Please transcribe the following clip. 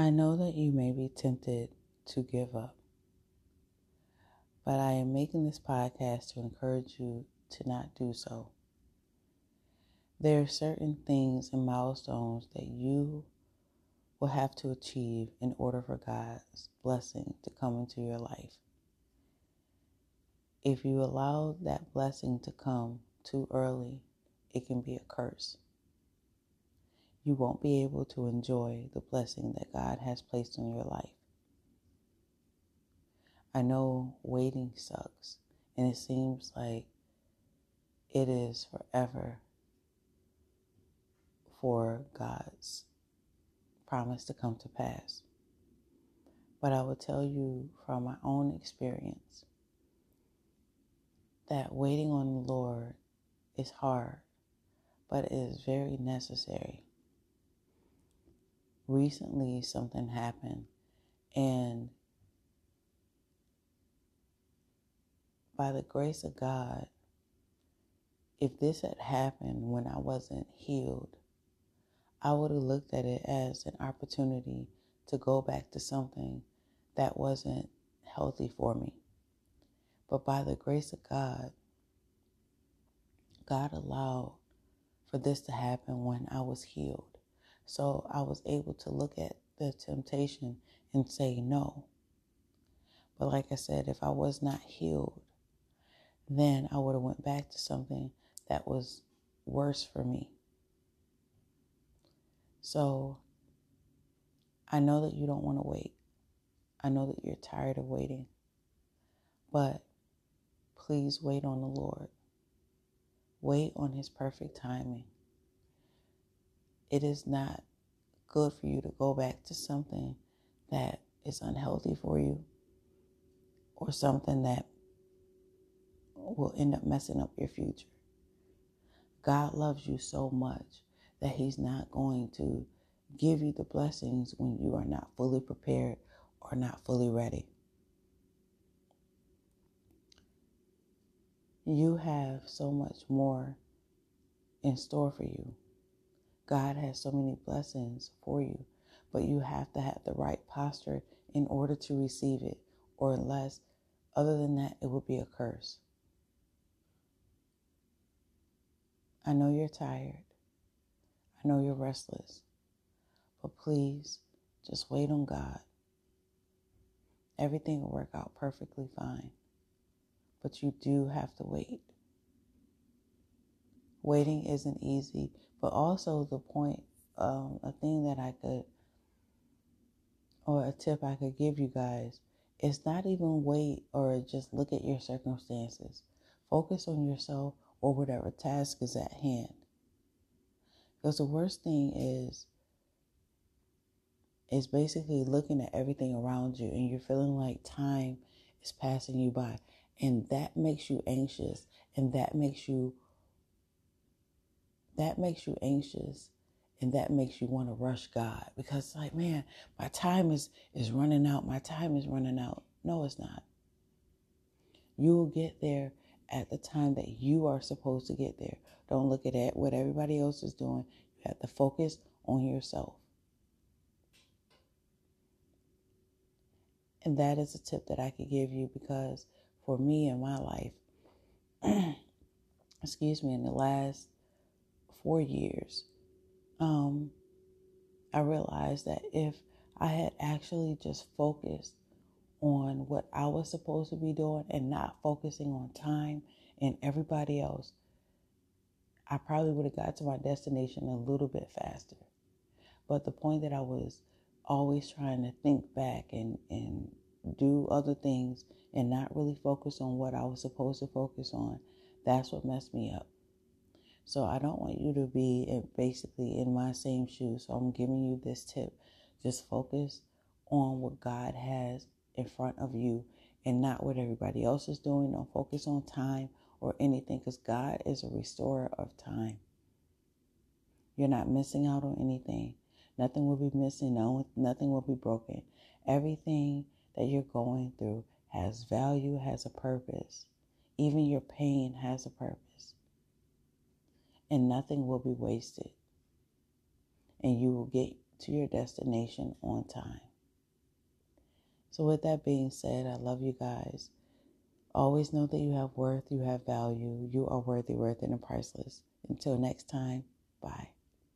I know that you may be tempted to give up, but I am making this podcast to encourage you to not do so. There are certain things and milestones that you will have to achieve in order for God's blessing to come into your life. If you allow that blessing to come too early, it can be a curse. You won't be able to enjoy the blessing that God has placed in your life. I know waiting sucks, and it seems like it is forever for God's promise to come to pass. But I will tell you from my own experience that waiting on the Lord is hard, but it is very necessary. Recently, something happened, and by the grace of God, if this had happened when I wasn't healed, I would have looked at it as an opportunity to go back to something that wasn't healthy for me. But by the grace of God, God allowed for this to happen when I was healed. So I was able to look at the temptation and say no. But like I said, if I was not healed, then I would have went back to something that was worse for me. So I know that you don't want to wait. I know that you're tired of waiting. But please wait on the Lord. Wait on His perfect timing. It is not good for you to go back to something that is unhealthy for you or something that will end up messing up your future. God loves you so much that He's not going to give you the blessings when you are not fully prepared or not fully ready. You have so much more in store for you. God has so many blessings for you, but you have to have the right posture in order to receive it, or unless, other than that, it will be a curse. I know you're tired. I know you're restless, but please just wait on God. Everything will work out perfectly fine, but you do have to wait. Waiting isn't easy, but also the point, um, a thing that I could, or a tip I could give you guys, is not even wait or just look at your circumstances. Focus on yourself or whatever task is at hand. Because the worst thing is, is basically looking at everything around you and you're feeling like time is passing you by. And that makes you anxious and that makes you that makes you anxious and that makes you want to rush God because like man, my time is is running out. My time is running out. No, it's not. You will get there at the time that you are supposed to get there. Don't look at what everybody else is doing. You have to focus on yourself. And that is a tip that I could give you because for me in my life, excuse me, in the last four years, um, I realized that if I had actually just focused on what I was supposed to be doing and not focusing on time and everybody else, I probably would have got to my destination a little bit faster. But the point that I was always trying to think back and, and do other things and not really focus on what I was supposed to focus on, that's what messed me up. So I don't want you to be basically in my same shoes. So I'm giving you this tip. Just focus on what God has in front of you and not what everybody else is doing. Don't focus on time or anything because God is a restorer of time. You're not missing out on anything. Nothing will be missing. No, nothing will be broken. Everything that you're going through has value, has a purpose. Even your pain has a purpose. And nothing will be wasted. And you will get to your destination on time. So, with that being said, I love you guys. Always know that you have worth, you have value, you are worthy, worth, and priceless. Until next time, bye.